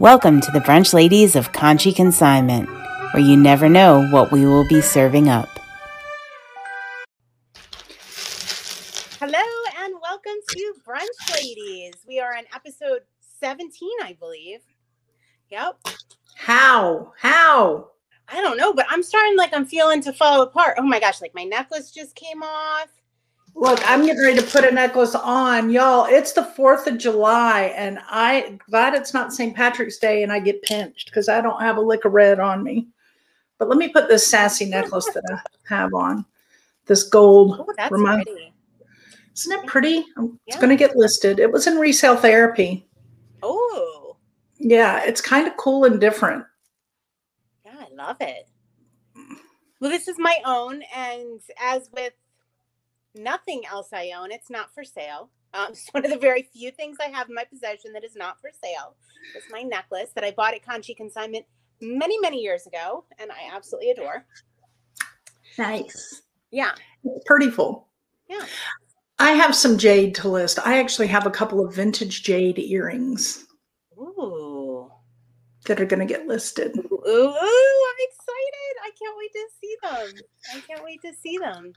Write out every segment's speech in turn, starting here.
Welcome to the Brunch Ladies of Conshy Consignment, where you never know what we will be serving up. Hello and welcome to Brunch Ladies. We are on episode 17, I believe. Yep. How? How? I don't know, but I'm starting like I'm feeling to fall apart. Oh my gosh, like my necklace just came off. Look, I'm getting ready to put a necklace on. Y'all, it's the 4th of July, and I glad it's not St. Patrick's Day and I get pinched because I don't have a lick of red on me. But let me put this sassy necklace that I have on. This gold. Oh, that's remind- pretty. Isn't it pretty? Um, it's yeah. going to get listed. It was in resale therapy. Oh. Yeah, it's kind of cool and different. Yeah, I love it. Well, this is my own. And as with nothing else I own. It's not for sale. Um, it's one of the very few things I have in my possession that is not for sale. It's my necklace that I bought at Conshy Consignment many, many years ago, and I absolutely adore. Nice. Yeah. It's pretty full. Yeah. I have some jade to list. I actually have a couple of vintage jade earrings. Ooh. That are going to get listed. Ooh, I'm excited. I can't wait to see them. I can't wait to see them.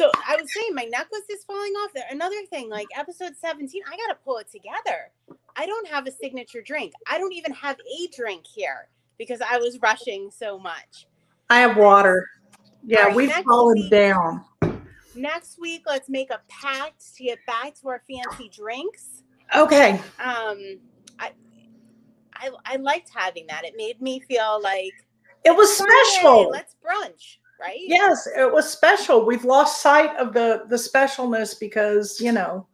So I was saying my necklace is falling off. There. Another thing, like episode 17, I gotta pull it together. I don't have a signature drink. I don't even have a drink here because I was rushing so much. I have water. Yeah, right, we've fallen week, down. Next week, let's make a pact to get back to our fancy drinks. Okay. Um, I, I, I liked having that. It made me feel like it was special. Let's brunch right? Yes, it was special. We've lost sight of the the specialness because you know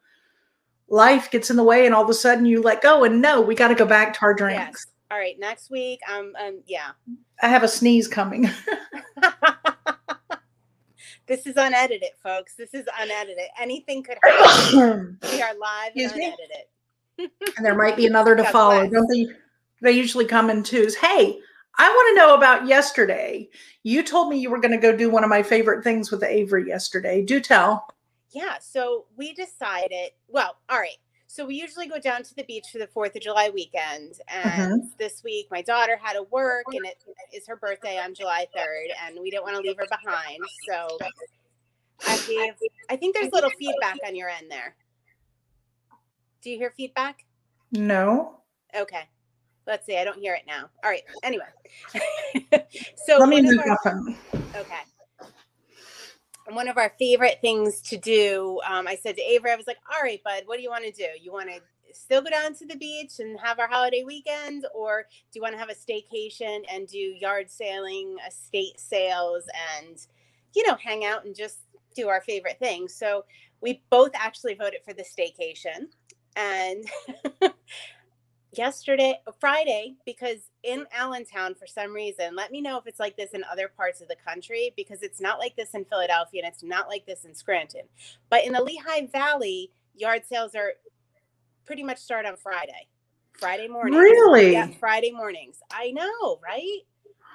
life gets in the way, and all of a sudden you let go. And no, we got to go back to our drinks. Yes. All right, next week. Um, um, yeah. I have a sneeze coming. this is unedited, folks. This is unedited. Anything could happen. we are live Excuse and unedited. and there might be another to follow. Don't they? They usually come in twos. Hey, I want to know about yesterday. You told me you were going to go do one of my favorite things with Avery yesterday. Do tell. Yeah. So we decided, well, all right. So we usually go down to the beach for the 4th of July weekend. And mm-hmm. this week, my daughter had to work and it is her birthday on July 3rd. And we didn't want to leave her behind. So I gave, I think there's a little feedback on your end there. Do you hear feedback? No. Okay. Let's see. I don't hear it now. All right. Anyway, so let me move our, Okay. One of our favorite things to do, um, I said to Avery, I was like, "All right, bud, what do you want to do? You want to still go down to the beach and have our holiday weekend, or do you want to have a staycation and do yard sailing, estate sales, and you know, hang out and just do our favorite things?" So we both actually voted for the staycation, and yesterday uh, friday because in allentown for some reason let me know if it's like this in other parts of the country because it's not like this in philadelphia and it's not like this in scranton. But in the lehigh valley yard sales are pretty much start on friday. Friday morning really? Yeah friday mornings. I know right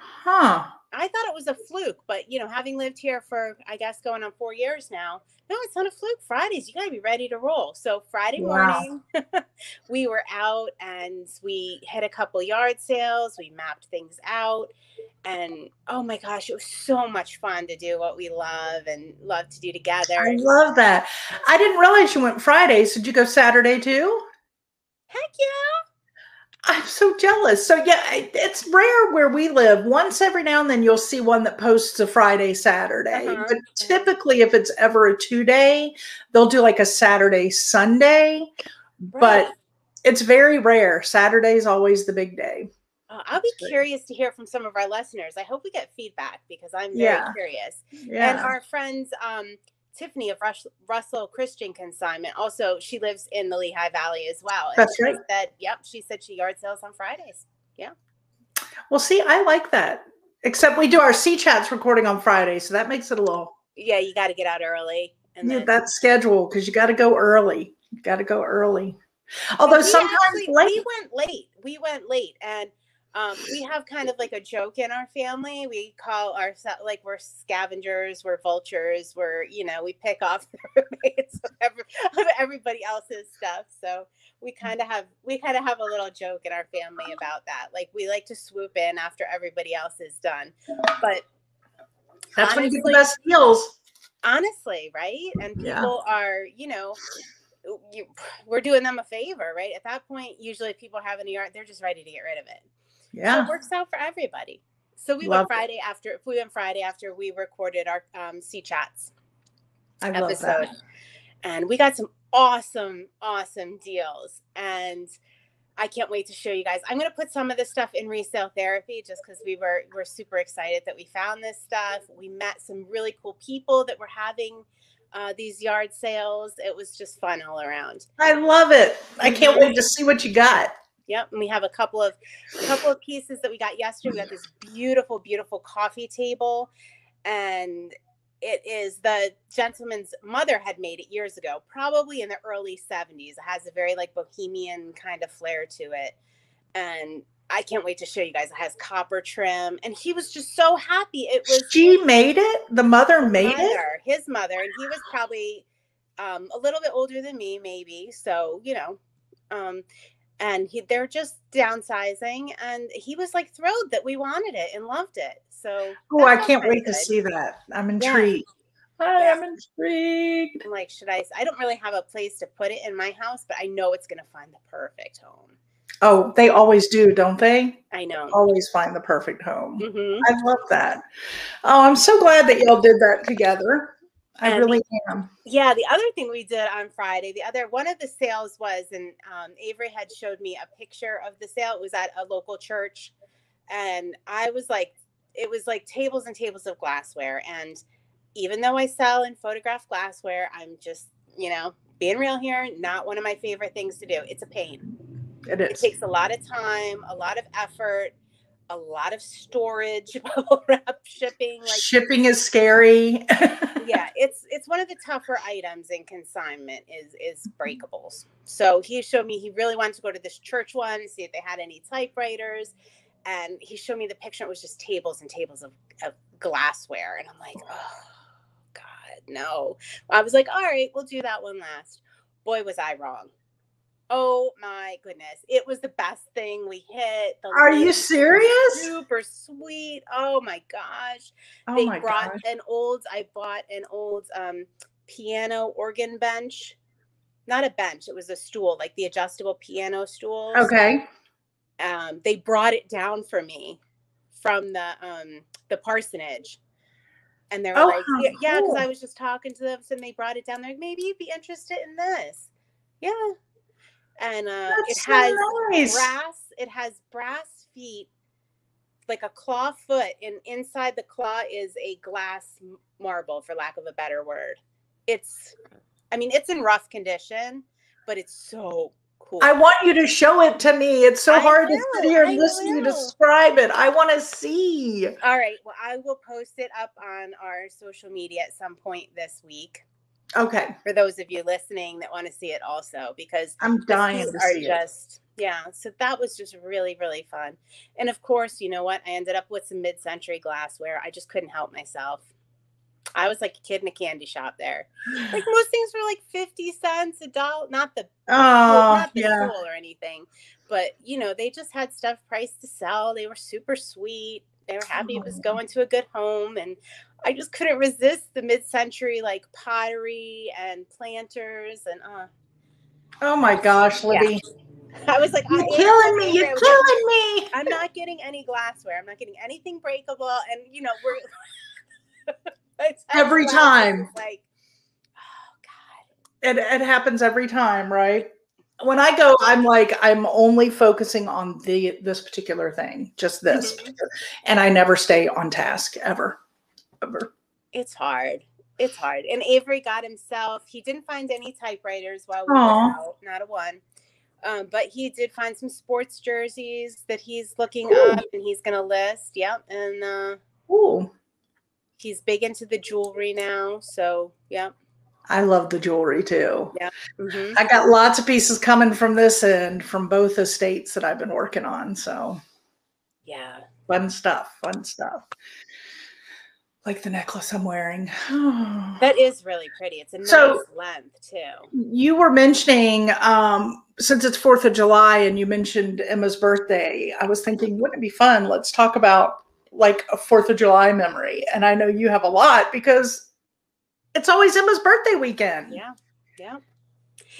huh I thought it was a fluke, but you know, having lived here for I guess going on four years now, no, it's not a fluke. Fridays, you got to be ready to roll. So Friday morning, wow. we were out and we hit a couple yard sales. We mapped things out, and oh my gosh, it was so much fun to do what we love and love to do together. I love that. I didn't realize you went Fridays. Did you go Saturday too? Heck yeah. I'm so jealous. So yeah, it's rare where we live. Once every now and then you'll see one that posts a Friday, Saturday. Uh-huh. But typically if it's ever a two day, they'll do like a Saturday, Sunday. Right. But it's very rare. Saturday is always the big day. Uh, I'll be curious to hear from some of our listeners. I hope we get feedback because I'm very yeah. curious. Yeah. And our friends, um, Tiffany of Rush, Russell Christian Consignment. Also, she lives in the Lehigh Valley as well. And That's right. Said, yep, she said she yard sales on Fridays. Yeah. Well, see, I like that. Except we do our C chats recording on Friday, so that makes it a little. Yeah, you got to get out early. And yeah, then... that's schedule because you got to go early. You got to go early. Although sometimes actually, we went late. We went late, and Um, we have kind of like a joke in our family. We call ourselves like we're scavengers, we're vultures, we're you know we pick off the of, every, of everybody else's stuff. So we kind of have we kind of have a little joke in our family about that. Like we like to swoop in after everybody else is done. But that's honestly, when you get the best deals. Honestly, right? And people yeah. are you know you, we're doing them a favor, right? At that point, usually people have a yard, they're just ready to get rid of it. Yeah. So it works out for everybody. So we love went Friday it. after we went Friday after we recorded our um C chats I episode. And we got some awesome, awesome deals. And I can't wait to show you guys. I'm going to put some of this stuff in resale therapy just because we were we're super excited that we found this stuff. We met some really cool people that were having uh, these yard sales. It was just fun all around. I love it. I can't wait to see what you got. Yep, and we have a couple of a couple of pieces that we got yesterday. We got this beautiful, beautiful coffee table, and it is the gentleman's mother had made it years ago, probably in the early 70s. It has a very like bohemian kind of flair to it. And I can't wait to show you guys. It has copper trim, and he was just so happy. It was she made it. The mother made mother, it. His mother, and he was probably um, a little bit older than me, maybe. So you know, um, and he, they're just downsizing, and he was like thrilled that we wanted it and loved it. So oh, I can't wait good. to see that. I'm intrigued. Yeah. I am intrigued. I'm like, should I? I don't really have a place to put it in my house, but I know it's going to find the perfect home. Oh, they always do, don't they? I know. Always find the perfect home. Mm-hmm. I love that. Oh, I'm so glad that y'all did that together. I really am. Yeah, the other thing we did on Friday, the other one of the sales was, and um, Avery had showed me a picture of the sale. It was at a local church, and I was like, it was like tables and tables of glassware. And even though I sell and photograph glassware, I'm just, you know, being real here, not one of my favorite things to do. It's a pain. It is. It takes a lot of time, a lot of effort, a lot of storage, bubble wrap shipping. Like shipping is scary. yeah, it's it's one of the tougher items in consignment is is breakables. So he showed me he really wanted to go to this church one, see if they had any typewriters. And he showed me the picture. It was just tables and tables of, of glassware. And I'm like, oh God, no. I was like, all right, we'll do that one last. Boy, was I wrong. Oh my goodness. It was the best thing we hit. The Are you serious? Super sweet. Oh my gosh. Oh they my brought gosh. an old, I bought an old um, piano organ bench. Not a bench, it was a stool, like the adjustable piano stool. Okay. Um, they brought it down for me from the um the parsonage. And they're oh, like, yeah, because cool. I was just talking to them, and they brought it down. They're like, maybe you'd be interested in this. Yeah, and uh, it so has nice. brass. It has brass feet, like a claw foot, and inside the claw is a glass marble, for lack of a better word. It's, I mean, it's in rough condition, but it's so cool. I want you to show it to me. It's so I hard will, to sit here and I listen will. to you describe it. I want to see. All right. Well, I will post it up on our social media at some point this week. Okay. For those of you listening that want to see it also, because I'm dying to are see just it. yeah. So that was just really really fun, and of course, you know what? I ended up with some mid-century glassware. I just couldn't help myself. I was like a kid in a candy shop there. Like most things were like 50 cents a dollar, not the oh not the yeah. or anything, but you know, they just had stuff priced to sell. They were super sweet. They were happy it was oh. going to a good home and I just couldn't resist the mid-century like pottery and planters and uh Oh my gosh, Libby. Yeah. I was like, You're killing me, you're killing me. I'm not getting any glassware. I'm not getting anything breakable. And you know, we're every time. Like, oh God. It it happens every time, right? when I go, I'm like, I'm only focusing on the this particular thing, just this, mm-hmm. and I never stay on task ever ever. It's hard. It's hard. And Avery got himself, he didn't find any typewriters while we Aww. were out, not a one. Um, but he did find some sports jerseys that he's looking Ooh. up and he's going to list. Yep. And uh, Ooh. he's big into the jewelry now. So, yep. I love the jewelry too. Yeah. Mm-hmm. I got lots of pieces coming from this end from both estates that I've been working on. So Yeah. Fun stuff. Fun stuff. Like the necklace I'm wearing. that is really pretty. It's a nice So- length too. You were mentioning, um, since it's Fourth of July and you mentioned Emma's birthday, I was thinking, wouldn't it be fun? Let's talk about like a Fourth of July memory. And I know you have a lot because it's always Emma's birthday weekend. Yeah. Yeah.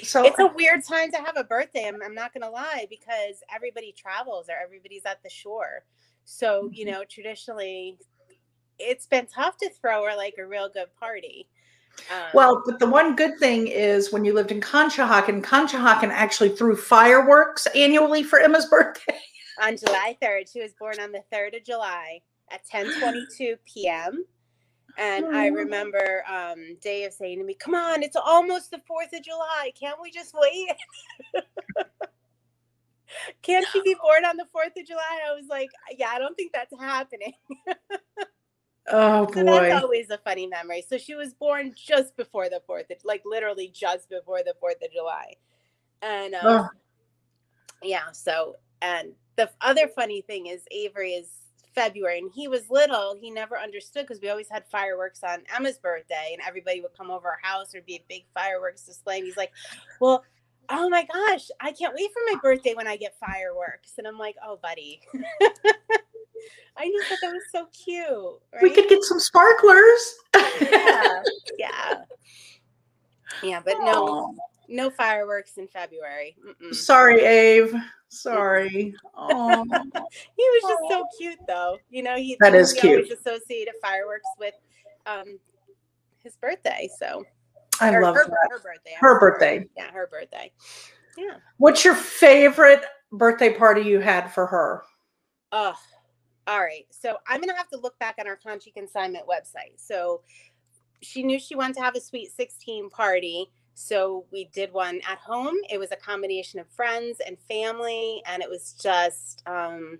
So It's a weird time to have a birthday. I'm, I'm not going to lie because everybody travels or everybody's at the shore. So, you Mhm. know, traditionally it's been tough to throw her like a real good party. Um, Well, but the one good thing is when you lived in Conshohocken, Conshohocken actually threw fireworks annually for Emma's birthday. on July 3rd, she was born on the 3rd of July at 10:22 p.m. And I remember um, Dave saying to me, "Come on, it's almost the 4th of July. Can't we just wait?" Can't she be born on the 4th of July? I was like, "Yeah, I don't think that's happening." Oh boy. So that's always a funny memory. So she was born just before the 4th, of, like literally just before the 4th of July. And um, Oh, yeah so and the other funny thing is avery is february and he was little he never understood because we always had fireworks on emma's birthday and everybody would come over our house there'd be a big fireworks display and he's like well oh my gosh i can't wait for my birthday when i get fireworks and i'm like oh buddy i just thought that was so cute we could get some sparklers. yeah yeah yeah but no no fireworks in february Mm-mm. Sorry, Ave. Sorry. Oh, He was just so cute, though. You know, he That is we always associated fireworks with um his birthday. So I or love her, her birthday. Her sorry. birthday. Yeah, her birthday. Yeah. What's your favorite birthday party you had for her? Oh, all right. So I'm gonna have to look back on our Conshy consignment website. So she knew she wanted to have a sweet 16 party. So we did one at home. It was a combination of friends and family, and it was just um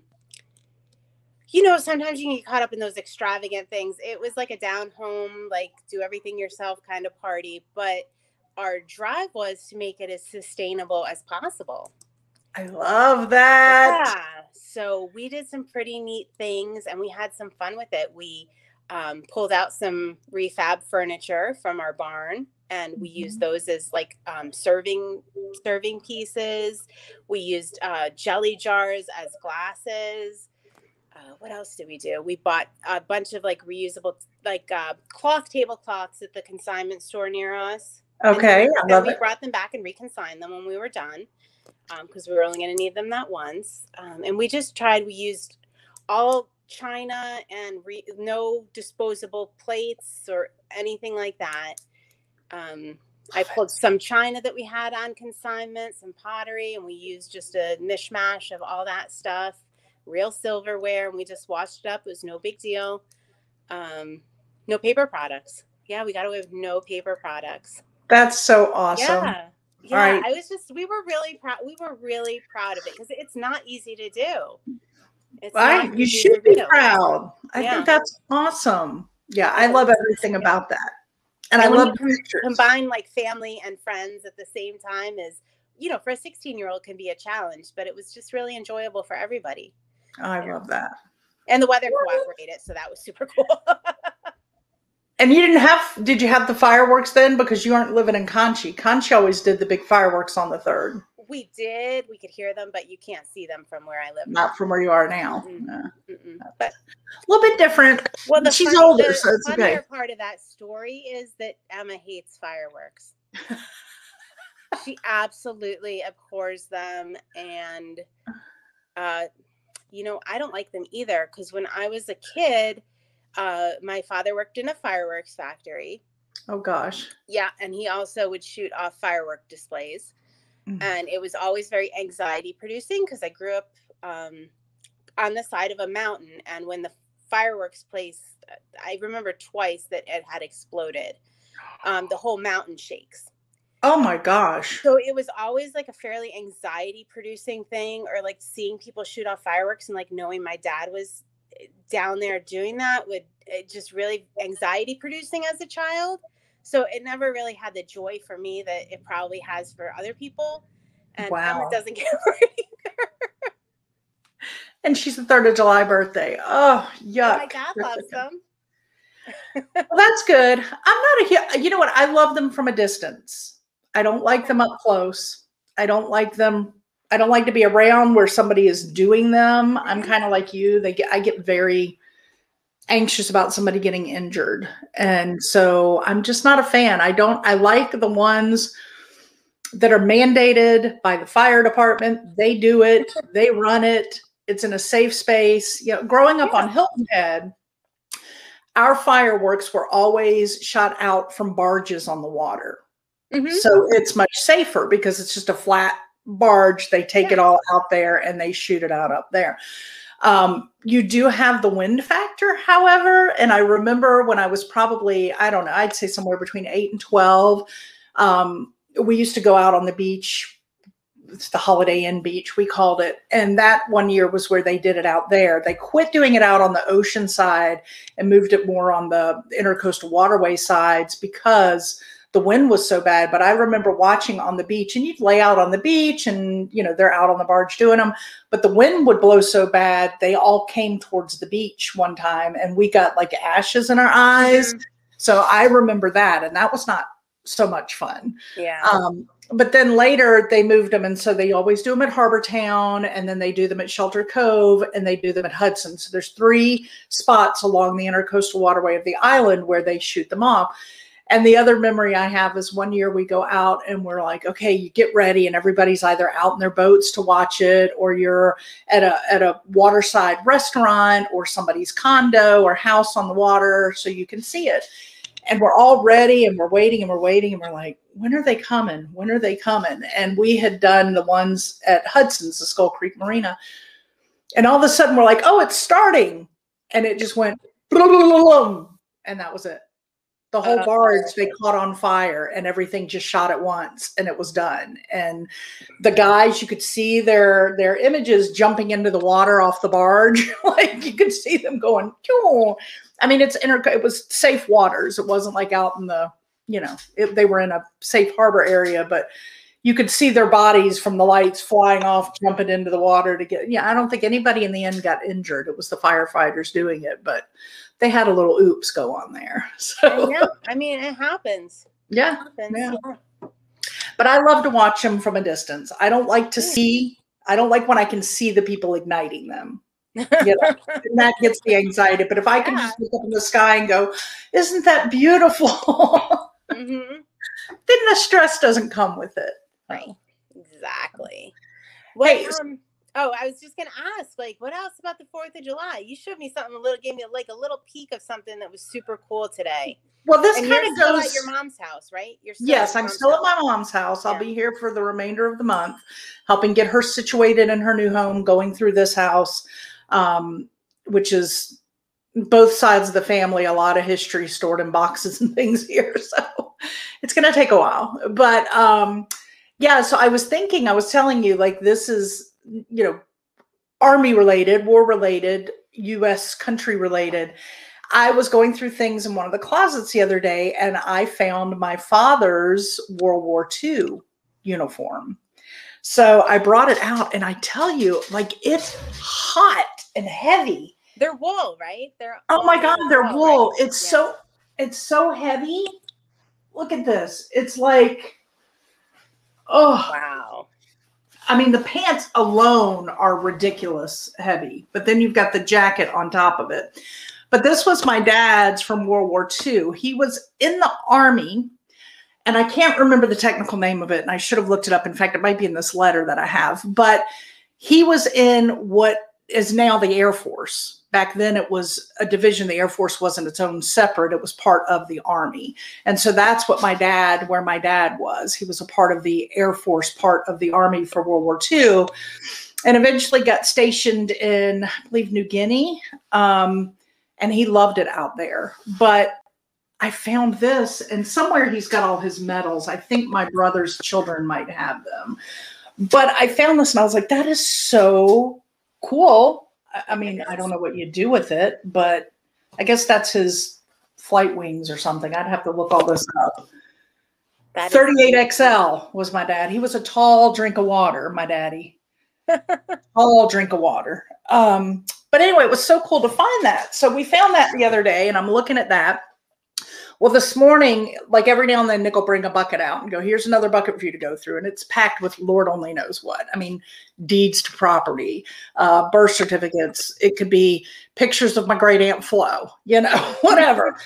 you know, sometimes you can get caught up in those extravagant things. It was like a down home, like do everything yourself kind of party, but our drive was to make it as sustainable as possible. I love that. Yeah. So we did some pretty neat things and we had some fun with it. We um, pulled out some refab furniture from our barn and we used those as like um, serving serving pieces. We used uh, jelly jars as glasses. Uh, what else did we do? We bought a bunch of like reusable like uh, cloth tablecloths at the consignment store near us. And Okay, I then love we it. brought them back and reconsigned them when we were done because we were only going to need them that once. Um, and we just tried, we used all china and re- no disposable plates or anything like that. Um, I pulled some china that we had on consignment, some pottery, and we used just a mishmash of all that stuff, real silverware, and we just washed it up. It was no big deal. Um, no paper products. Yeah, we got away with no paper products. That's so awesome. Yeah. Yeah, right. I was just we were really proud we were really proud of it because it's not easy to do. It's Right. You should be do. proud. I Yeah. think that's awesome. Yeah, I love everything about that. And I And when love you the com- pictures. Combine like family and friends at the same time is, you know, for a 16 year old can be a challenge, but it was just really enjoyable for everybody. I love that. And the weather cooperated, so that was super cool. And you didn't have, did you have the fireworks then? Because you aren't living in Conshy. Conshy always did the big fireworks on the third, we did, we could hear them, but you can't see them from where I live. not from where you are now. Mm. Mm-mm. But A little bit different. Well, the She's older, the so it's okay. funnier part of that story is that Emma hates fireworks. she absolutely abhors them, and uh, you know, I don't like them either. Because when I was a kid, uh, my father worked in a fireworks factory. Oh gosh. Yeah, and he also would shoot off firework displays Mhm. and it was always very anxiety producing because I grew up um, on the side of a mountain, and when the fireworks place, I remember twice that it had exploded. Um, the whole mountain shakes. Oh my gosh. So it was always like a fairly anxiety producing thing, or like seeing people shoot off fireworks and like knowing my dad was down there doing that would it just really anxiety producing as a child. So it never really had the joy for me that it probably has for other people. And Wow. Emma doesn't get either. And she's the 3rd of July birthday. Oh, oh yuck. My dad loves them. well, that's good. I'm not a, you know what? I love them from a distance. I don't like them up close. I don't like them. I don't like to be around where somebody is doing them. I'm Mm-hmm. kind of like you. They get, I get very anxious about somebody getting injured. And so I'm just not a fan. I don't, I like the ones that are mandated by the fire department. They do it, they run it. It's in a safe space. You know, growing up on Hilton Head, our fireworks were always shot out from barges on the water. Mhm. So it's much safer because it's just a flat barge. They take it all out there and they shoot it out up there. Um, you do have the wind factor, however. And I remember when I was probably, I don't know, I'd say somewhere between eight and 12. Um, we used to go out on the beach. It's the Holiday Inn Beach, we called it. And that one year was where they did it out there. They quit doing it out on the ocean side and moved it more on the intercoastal waterway sides because the wind was so bad. But I remember watching on the beach, and you'd lay out on the beach, and you know they're out on the barge doing them. But the wind would blow so bad, they all came towards the beach one time, and we got like ashes in our eyes. Mhm. So I remember that, and that was not so much fun. Yeah. Um, but then later they moved them, and so they always do them at Harbor Town, and then they do them at Shelter Cove, and they do them at Hudson. So there's three spots along the intercoastal waterway of the island where they shoot them off. And the other memory I have is one year we go out and we're like, okay, you get ready, and everybody's either out in their boats to watch it, or you're at a at a waterside restaurant or somebody's condo or house on the water, so you can see it. And we're all ready and we're waiting and we're waiting and we're like, when are they coming? When are they coming? And we had done the ones at Hudson's, the Skull Creek Marina. And all of a sudden we're like, oh, it's starting. And it just went, and that was it. The whole Oh. barge they caught on fire and everything just shot at once and it was done. And the guys, you could see their their images jumping into the water off the barge. like you could see them going, "Phew." I mean, it's inter- it was safe waters. It wasn't like out in the, you know, it, they were in a safe harbor area, but you could see their bodies from the lights flying off, jumping into the water to get. Yeah, I don't think anybody in the end got injured. It was the firefighters doing it, but they had a little oops go on there. I So know. I mean, it happens. It yeah, happens. Yeah. yeah. but I love to watch them from a distance. I don't like to see. I don't like when I can see the people igniting them. You know, and that gets the anxiety. But if I can Yeah. just look up in the sky and go, "Isn't that beautiful?" Mhm. then the stress doesn't come with it. Right. Exactly. What, Hey, um, oh, I was just gonna ask, like, what else about the Fourth of July? You showed me something a little, gave me like a little peek of something that was super cool today. Well, this kind of goes. at your mom's house, right? You're still Yes, I'm still at my mom's house. I'll be here for the remainder of the month, helping get her situated in her new home, going through this house, um, which is both sides of the family, a lot of history stored in boxes and things here. So it's going to take a while. But um, yeah, so I was thinking, I was telling you, like, this is, you know, army related, war related, US country related. I was going through things in one of the closets the other day and I found my father's World War II uniform. So I brought it out and I tell you, like, it's hot and heavy. They're wool, right? They're Oh my God, they're oh, right? wool. It's Yeah. so, it's so heavy. Look at this. It's like, oh, wow. I mean, the pants alone are ridiculous heavy, but then you've got the jacket on top of it. But this was my dad's from World War II. He was in the army, and I can't remember the technical name of it, and I should have looked it up. In fact, it might be in this letter that I have. But he was in what is now the Air Force. Back then, it was a division. The Air Force wasn't its own separate, it was part of the Army. And so that's what my dad, where my dad was. He was a part of the Air Force, part of the Army for World War II, and eventually got stationed in, I believe, New Guinea. Um, and he loved it out there. But I found this, and somewhere he's got all his medals. I think my brother's children might have them. But I found this and I was like, that is so cool. I- I mean, I don't know what you do with it, but I guess that's his flight wings or something. I'd have to look all this up. That is- 38XL was my dad. He was a tall drink of water, my daddy. tall drink of water. Um, but anyway, it was so cool to find that. So we found that the other day, and I'm looking at that. Well, this morning, like every now and then, Nick will bring a bucket out and go, here's another bucket for you to go through. And it's packed with Lord only knows what. I mean, deeds to property, uh, birth certificates. It could be pictures of my great aunt Flo, you know, whatever.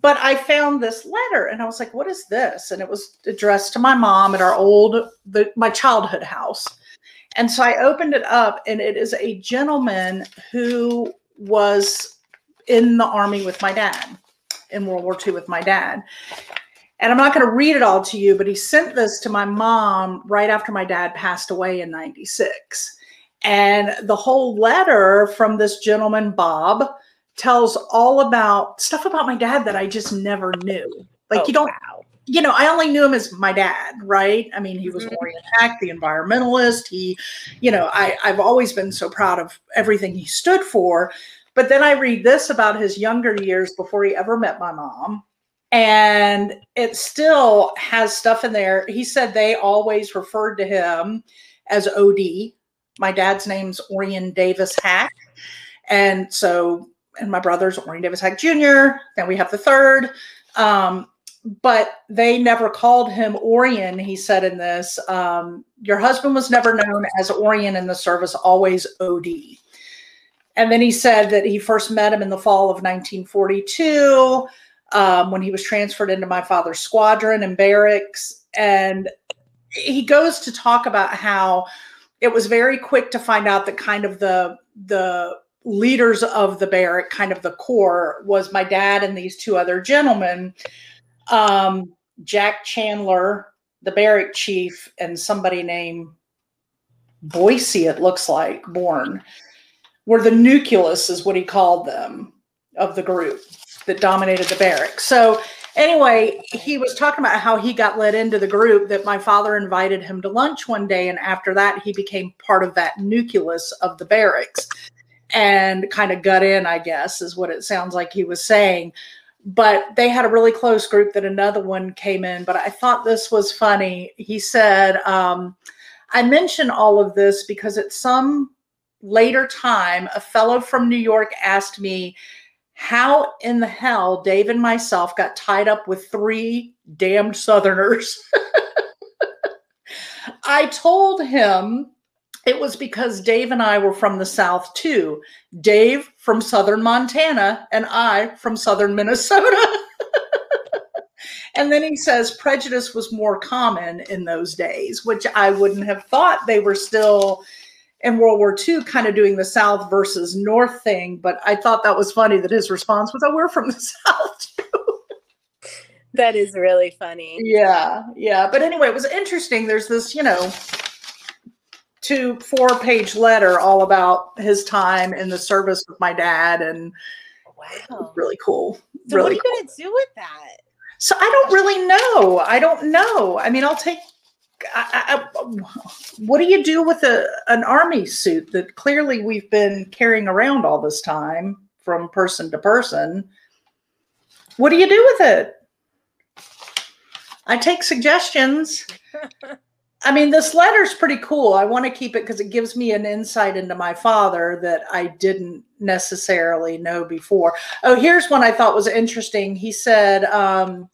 but I found this letter and I was like, what is this? And it was addressed to my mom at our old, the, my childhood house. And so I opened it up and it is a gentleman who was in the army with my dad in World War II with my dad. And I'm not going to read it all to you, but he sent this to my mom right after my dad passed away in 96. And the whole letter from this gentleman, Bob, tells all about stuff about my dad that I just never knew. Like, oh, you don't, wow. you know, I only knew him as my dad, right? I mean, he was mm-hmm. Orion Hack, the environmentalist. He, you know, I, I've always been so proud of everything he stood for. But then I read this about his younger years before he ever met my mom. And it still has stuff in there. He said they always referred to him as OD. My dad's name's Orion Davis Hack. And so, and my brother's Orion Davis Hack Jr. Then we have the third. Um, but they never called him Orion, he said in this. Um, your husband was never known as Orion in the service, always OD. And then he said that he first met him in the fall of 1942 um, when he was transferred into my father's squadron and barracks. And he goes to talk about how it was very quick to find out that kind of the the leaders of the barrack, kind of the core, was my dad and these two other gentlemen, um, Jack Chandler, the barrack chief, and somebody named Boise. It looks like Born were the nucleus, is what he called them, of the group that dominated the barracks. So anyway, he was talking about how he got let into the group that my father invited him to lunch one day. And after that, he became part of that nucleus of the barracks and kind of got in, I guess, is what it sounds like he was saying. But they had a really close group that another one came in. But I thought this was funny. He said, um, I mention all of this because at some later time, a fellow from New York asked me how in the hell Dave and myself got tied up with three damned Southerners. I told him it was because Dave and I were from the South too. Dave from Southern Montana and I from Southern Minnesota. and then he says prejudice was more common in those days, which I wouldn't have thought they were still in World War II kind of doing the South versus North thing. But I thought that was funny that his response was, Oh, we're from the South too. That is really funny. Yeah. Yeah. But anyway, it was interesting. There's this, you know, two, four page letter all about his time in the service with my dad. And wow, really cool. So, really what are you cool. going to do with that? So, I don't really know. I don't know. I mean, I'll take I, I, what do you do with a an army suit that clearly we've been carrying around all this time from person to person? What do you do with it? I take suggestions. I mean, this letter's pretty cool. I want to keep it because it gives me an insight into my father that I didn't necessarily know before. Oh, here's one I thought was interesting. He said, um,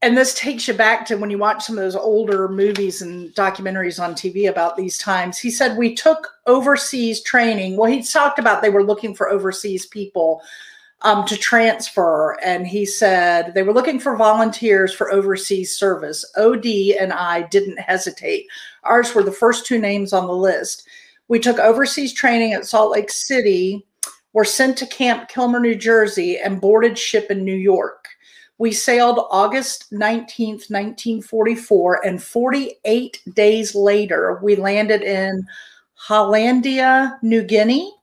and this takes you back to when you watch some of those older movies and documentaries on TV about these times. He said we took overseas training. Well, he talked about they were looking for overseas people um, to transfer, and he said they were looking for volunteers for overseas service. OD and I didn't hesitate. Ours were the first two names on the list. We took overseas training at Salt Lake City, were sent to Camp Kilmer, New Jersey, and boarded ship in New York. We sailed August 19th, 1944, and 48 days later, we landed in Hollandia, New Guinea.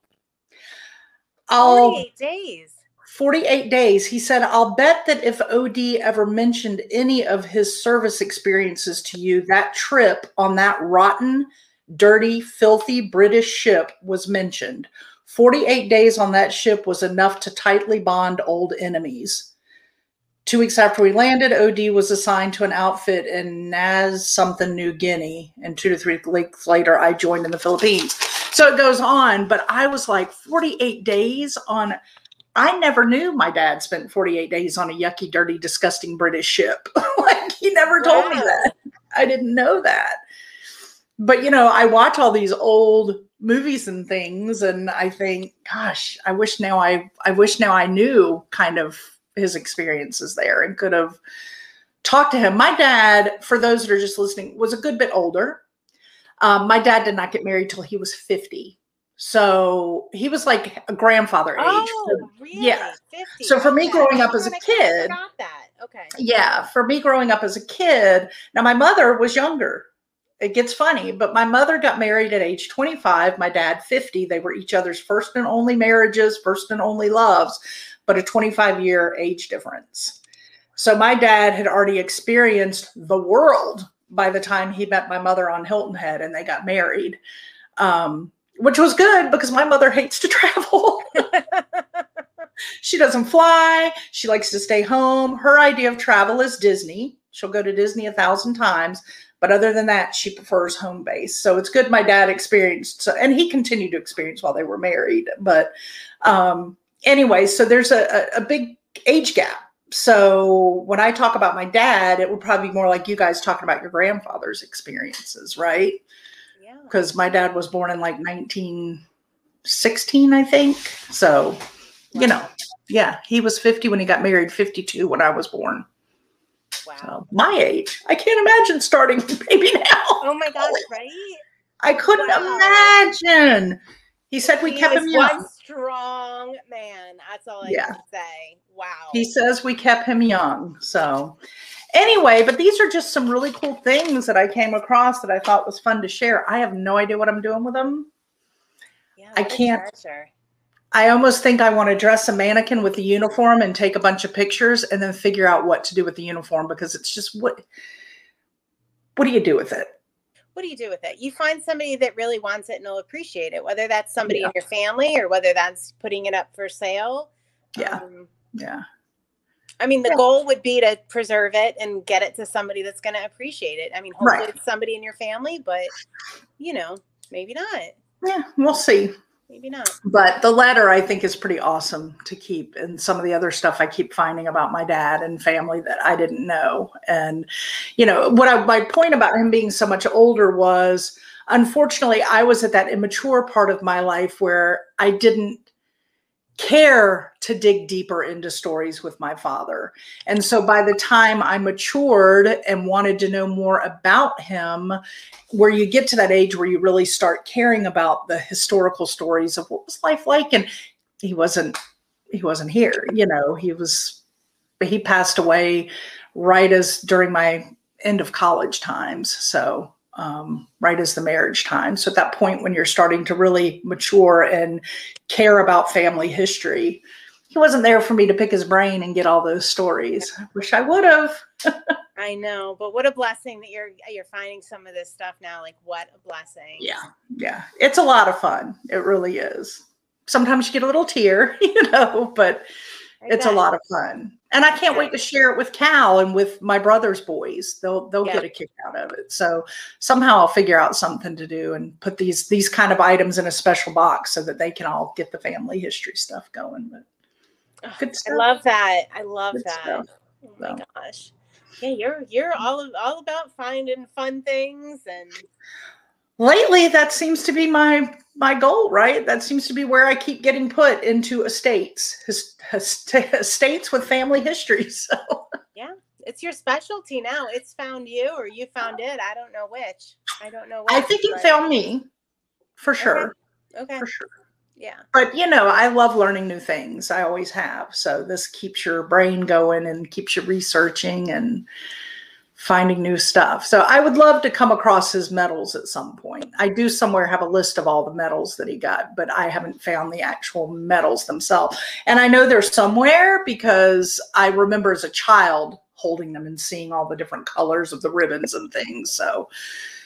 48 days. 48 days. He said, I'll bet that if OD ever mentioned any of his service experiences to you, that trip on that rotten, dirty, filthy British ship was mentioned. 48 days on that ship was enough to tightly bond old enemies. Two weeks after we landed, OD was assigned to an outfit in Nas something New Guinea, and two to three weeks later, I joined in the Philippines. So it goes on, but I was like 48 days on. I never knew my dad spent 48 days on a yucky, dirty, disgusting British ship. like he never told me that. I didn't know that. But you know, I watch all these old movies and things and I think, gosh, I wish now I I wish now I knew kind of his experiences there and could have talked to him. My dad, for those that are just listening, was a good bit older. Um, my dad did not get married till he was 50. So he was like a grandfather age. Oh, really? yeah. 50. So for me Okay. growing up as a kid- that. Okay. yeah, for me growing up as a kid, now my mother was younger. It gets funny, but my mother got married at age 25, my dad 50. They were each other's first and only marriages, first and only loves, but a 25 year age difference. So my dad had already experienced the world by the time he met my mother on Hilton Head and they got married, um, which was good because my mother hates to travel. she doesn't fly. She likes to stay home. Her idea of travel is Disney. She'll go to Disney a thousand times, but other than that, she prefers home base. So it's good my dad experienced, so, and he continued to experience while they were married. But um, anyway, so there's a, a, a big age gap. So when I talk about my dad, it would probably be more like you guys talking about your grandfather's experiences, right? yeah. Because my dad was born in like 1916, I think. So you know, yeah, he was 50 when he got married, 52 when I was born. Wow. So my age. I can't imagine starting baby now. Oh my gosh, right? I couldn't Wow. imagine. He said we He kept him young. one strong man. That's all I Yeah. can say. Wow. He says we kept him young. So anyway, but these are just some really cool things that I came across that I thought was fun to share. I have no idea what I'm doing with them. yeah, I can't- treasure. I almost think I want to dress a mannequin with the uniform and take a bunch of pictures and then figure out what to do with the uniform because it's just what what do you do with it? What do you do with it? You find somebody that really wants it and will appreciate it, whether that's somebody Yeah. in your family or whether that's putting it up for sale. Yeah. Um, Yeah. I mean, the Yeah. goal would be to preserve it and get it to somebody that's going to appreciate it. I mean, hopefully Right. it's somebody in your family, but you know, maybe not. Yeah, we'll see. Maybe not. But the letter I think is pretty awesome to keep and some of the other stuff I keep finding about my dad and family that I didn't know. And you know, what I my point about him being so much older was unfortunately I was at that immature part of my life where I didn't care to dig deeper into stories with my father. And so by the time I matured and wanted to know more about him, where you get to that age where you really start caring about the historical stories of what was life like and he wasn't he wasn't here, you know, he was he passed away right as during my end of college times. So um, right as the marriage time. So at that point when you're starting to really mature and care about family history, he wasn't there for me to pick his brain and get all those stories. I wish I would have. I know, but what a blessing that you're you're finding some of this stuff now. Like, what a blessing. Yeah, yeah. It's a lot of fun. It really is. Sometimes you get a little tear, you know, but I it's a lot of fun. And I can't wait to share it with Cal and with my brother's boys. They'll they'll Yeah. get a kick out of it. So somehow I'll figure out something to do and put these these kind of items in a special box so that they can all get the family history stuff going. But good I love that. I love Good that. stuff. Oh my So. gosh. Yeah, you're you're all all about finding fun things and lately that seems to be my my goal right that seems to be where i keep getting put into estates estates with family history so Yeah. it's your specialty now. It's found you or you found it. I don't know which. I don't know which. i think it found me for sure Okay. for sure Yeah. but you know i love learning new things i always have so this keeps your brain going and keeps you researching and finding new stuff. So i would love to come across his medals at some point. I do somewhere have a list of all the medals that he got but i haven't found the actual medals themselves. And i know they're somewhere because i remember as a child holding them and seeing all the different colors of the ribbons and things. So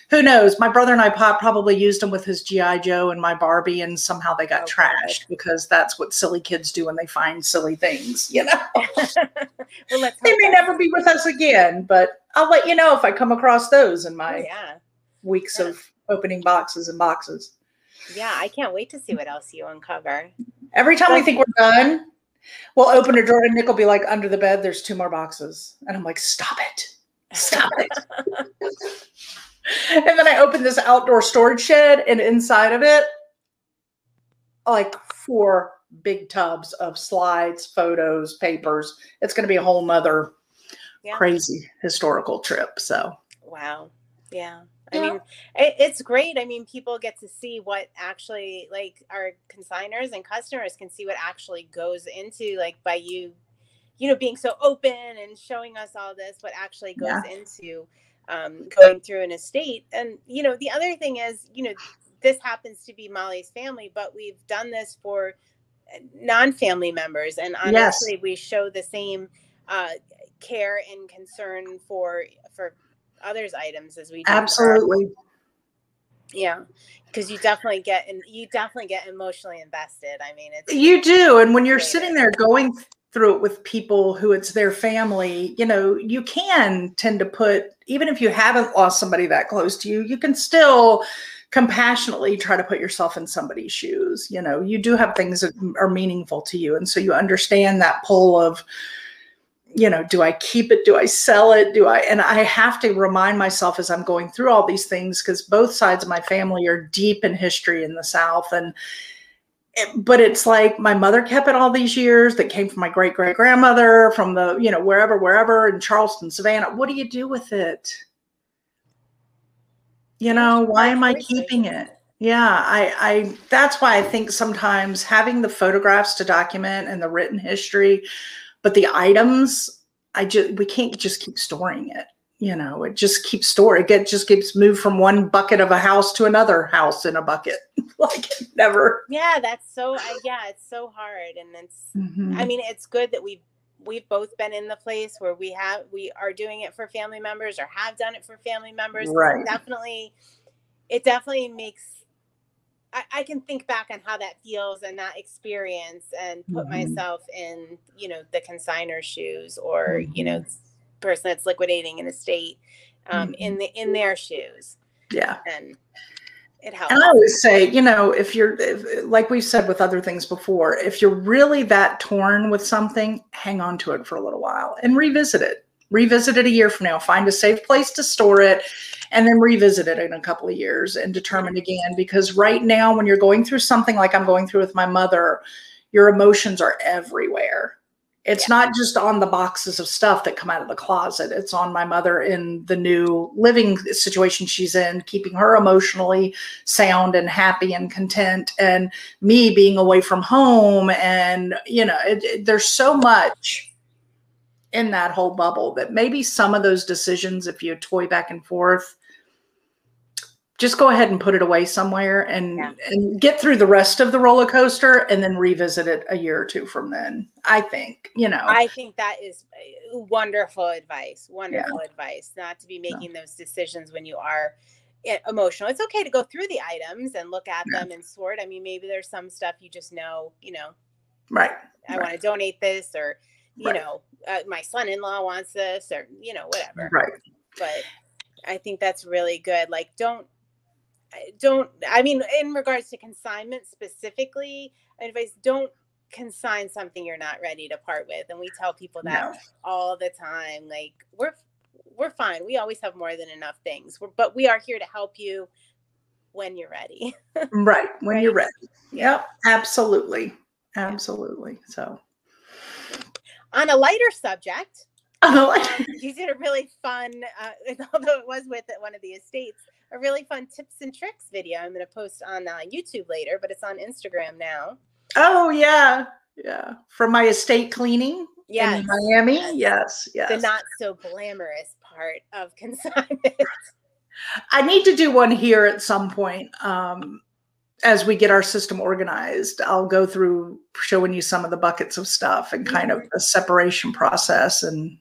who knows? My brother and I probably used them with his GI Joe and my Barbie, and somehow they got Oh, trashed because that's what silly kids do when they find silly things. You know, well, let's they may never be with us again, but I'll let you know if I come across those in Oh, my yeah. weeks Yeah. of opening boxes and boxes. Yeah, I can't wait to see what else you uncover. Every time we think we're done, we'll open a drawer and Nick will be like, under the bed, there's two more boxes. And I'm like, stop it. Stop it. and then I open this outdoor storage shed, and inside of it, like four big tubs of slides, photos, papers. It's going to be a whole nother yeah. crazy historical trip. So, wow. Yeah. I yeah. mean, it, it's great. I mean, people get to see what actually, like, our consigners and customers can see what actually goes into, like, by you, you know, being so open and showing us all this, what actually goes yeah. into um, going through an estate. And, you know, the other thing is, you know, this happens to be Molly's family, but we've done this for uh, non-family members, and honestly, yes. we show the same uh, care and concern for for others' items as we do. Absolutely. Yeah, because you definitely get and you definitely get emotionally invested. I mean, it's you do, and when you're sitting there going through it with people who it's their family, you know, you can tend to put even if you haven't lost somebody that close to you, you can still compassionately try to put yourself in somebody's shoes. You know, you do have things that are meaningful to you. And so you understand that pull of, you know, do I keep it? Do I sell it? Do I? And I have to remind myself as I'm going through all these things because both sides of my family are deep in history in the South. And, but it's like my mother kept it all these years that came from my great great grandmother from the you know wherever wherever in charleston savannah. What do you do with it? You know why am i keeping it? Yeah i i that's why i think sometimes having the photographs to document and the written history but the items i just we can't just keep storing it you know? It just keeps stored it get, just keeps moved from one bucket of a house to another house in a bucket like never yeah that's so yeah it's so hard and it's mm-hmm. i mean it's good that we've we've both been in the place where we have we are doing it for family members or have done it for family members right definitely it definitely makes I, I, can think back on how that feels and that experience and put mm-hmm. myself in you know the consigner shoes or mm-hmm. you know mm-hmm. person that's liquidating an estate um, mm-hmm. in the in their shoes yeah and it helps. And I always say, you know, if you're if, like we've said with other things before, if you're really that torn with something, hang on to it for a little while and revisit it. Revisit it a year from now. Find a safe place to store it and then revisit it in a couple of years and determine again. Because right now, when you're going through something like I'm going through with my mother, your emotions are everywhere it's yeah. not just on the boxes of stuff that come out of the closet. It's on my mother in the new living situation she's in, keeping her emotionally sound and happy and content, and me being away from home. And, you know, it, it, there's so much in that whole bubble that maybe some of those decisions, if you toy back and forth, just go ahead and put it away somewhere and yeah. and get through the rest of the roller coaster and then revisit it a year or two from then i think you know i think that is uh, wonderful advice wonderful yeah. advice not to be making those decisions when you are eh, emotional it's okay to go through the items and look at yeah. them and sort i mean maybe there's some stuff you just know you know right i right. want to donate this or you right. know uh, my son-in-law wants this or you know whatever right but i think that's really good like don't don't i mean in regards to consignment specifically advice don't consign something you're not ready to part with and we tell people that no. all the time like we're we're fine we always have more than enough things we're, but we are here to help you when you're ready right when right? you're ready yep absolutely absolutely so on a lighter subject um, you did a really fun uh, although it was with one of the estates a really fun tips and tricks video. I'm going to post on uh, YouTube later, but it's on Instagram now. Oh yeah, yeah. From my estate cleaning. Yes. in Miami. Yes, yes. The not so glamorous part of consignment. I need to do one here at some point. Um, as we get our system organized, I'll go through showing you some of the buckets of stuff and kind of the separation process and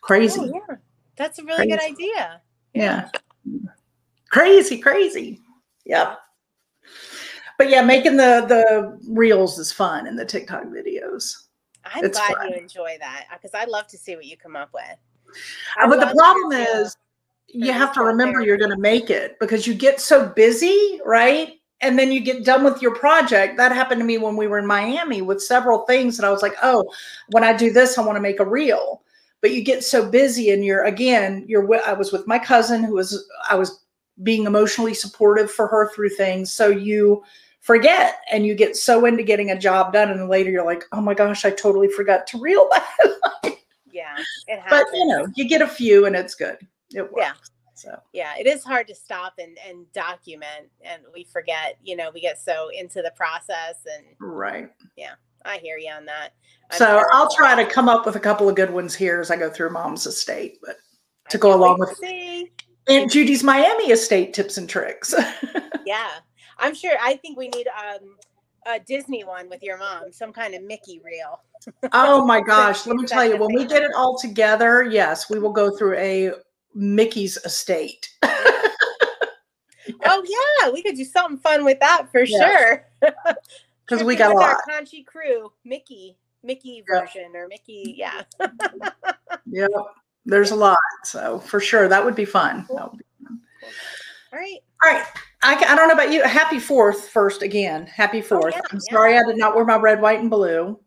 crazy. Oh, yeah. That's a really crazy. good idea. yeah. yeah crazy, crazy. Yep. But yeah, making the the reels is fun and the TikTok videos. I'm it's glad fun. you enjoy that because I love to see what you come up with. Uh, but the problem is you have to remember you're going to make it because you get so busy, right? and then you get done with your project. That happened to me when we were in Miami with several things. And I was like, oh, when I do this, I want to make a reel. But you get so busy and you're, again, you're, I was with my cousin who was, I was being emotionally supportive for her through things. So you forget and you get so into getting a job done. And then later you're like, oh my gosh, I totally forgot to reel that. yeah. It but you know, you get a few and it's good. It works. Yeah. So yeah, it is hard to stop and, and document and we forget, you know, we get so into the process and right. Yeah, I hear you on that. I'm so I'll try to come up with a couple of good ones here as I go through mom's estate, but to go along with see. Aunt Judy's Miami estate tips and tricks. yeah. I'm sure I think we need um a Disney one with your mom, some kind of Mickey reel. oh my gosh, let me tell you, when we get it all together, yes, we will go through a Mickey's estate. oh yeah, we could do something fun with that for sure. Because we got a lot. Conshy crew, Mickey, Mickey version or Mickey, yeah. yeah, there's a lot. So for sure, that would be fun. Would be fun. Cool. All right. All right. I, I don't know about you. Happy fourth, first again. Happy oh, fourth. Oh, yeah, I'm sorry I did not wear my red, white, and blue.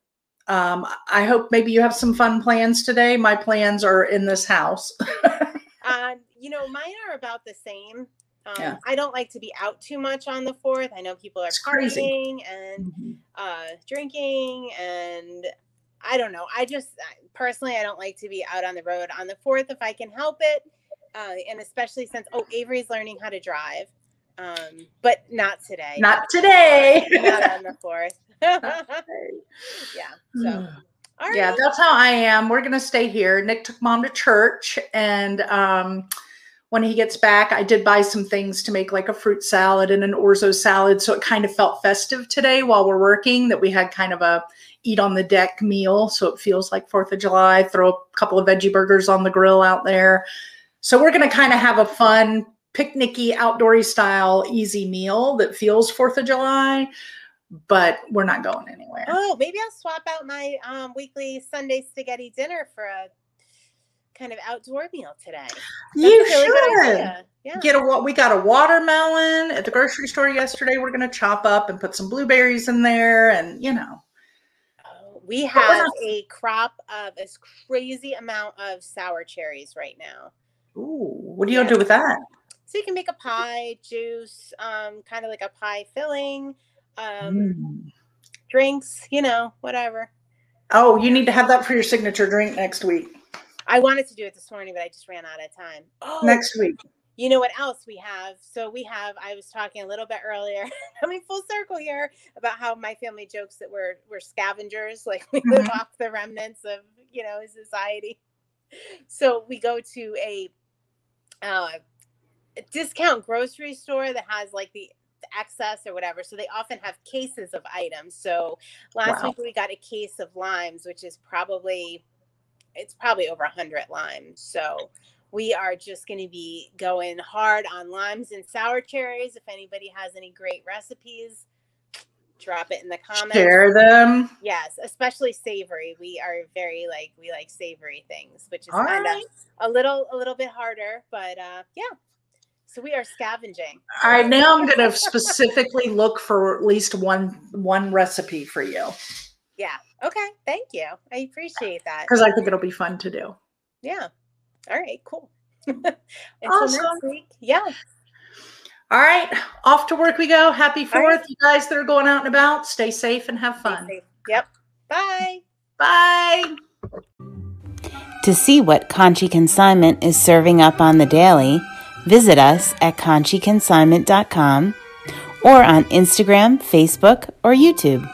Um, I hope maybe you have some fun plans today. My plans are in this house. Uh, you know, mine are about the same. Um, yeah. I don't like to be out too much on the fourth. I know people are it's partying crazy. and mm-hmm. uh, drinking, and I don't know. I just personally, I don't like to be out on the road on the fourth if I can help it, uh, and especially since oh, Avery's learning how to drive, um, but not today. Not today. not on the fourth. yeah. So. Right. Yeah, that's how I am. We're gonna stay here. Nick took mom to church, and um, when he gets back, I did buy some things to make like a fruit salad and an orzo salad. So it kind of felt festive today while we're working that we had kind of a eat on the deck meal. So it feels like Fourth of July. Throw a couple of veggie burgers on the grill out there. So we're gonna kind of have a fun picnicky, outdoorsy style, easy meal that feels Fourth of July but we're not going anywhere. Oh, maybe I'll swap out my um, weekly Sunday spaghetti dinner for a kind of outdoor meal today. That's you really should. Yeah. Get a we got a watermelon at the grocery store yesterday. We're gonna chop up and put some blueberries in there, and you know. Oh, we have a crop of this crazy amount of sour cherries right now. Ooh, what do you yeah. do with that? So you can make a pie, juice, um, kind of like a pie filling um, mm. drinks, you know, whatever. Oh, you need to have that for your signature drink next week. I wanted to do it this morning, but I just ran out of time. Oh, next week. You know what else we have? So we have. I was talking a little bit earlier. coming full circle here about how my family jokes that we're we're scavengers, like we mm-hmm. live off the remnants of you know society. So we go to a, uh, a discount grocery store that has like the excess or whatever. So they often have cases of items. So last wow. week we got a case of limes, which is probably it's probably over a hundred limes. So we are just going to be going hard on limes and sour cherries. If anybody has any great recipes, drop it in the comments. Share them. Yes, especially savory. We are very like we like savory things, which is All kind right. of a little a little bit harder, but uh yeah, so we are scavenging. All right, now I'm going to specifically look for at least one one recipe for you. Yeah. Okay. Thank you. I appreciate that. Because I think it'll be fun to do. Yeah. All right. Cool. Until awesome. next week. Yeah. All right. Off to work we go. Happy Fourth, right. you guys that are going out and about. Stay safe and have fun. Yep. Bye. Bye. To see what Conshy Consignment is serving up on the daily Visit us at conshyconsignment.com or on Instagram, Facebook, or YouTube.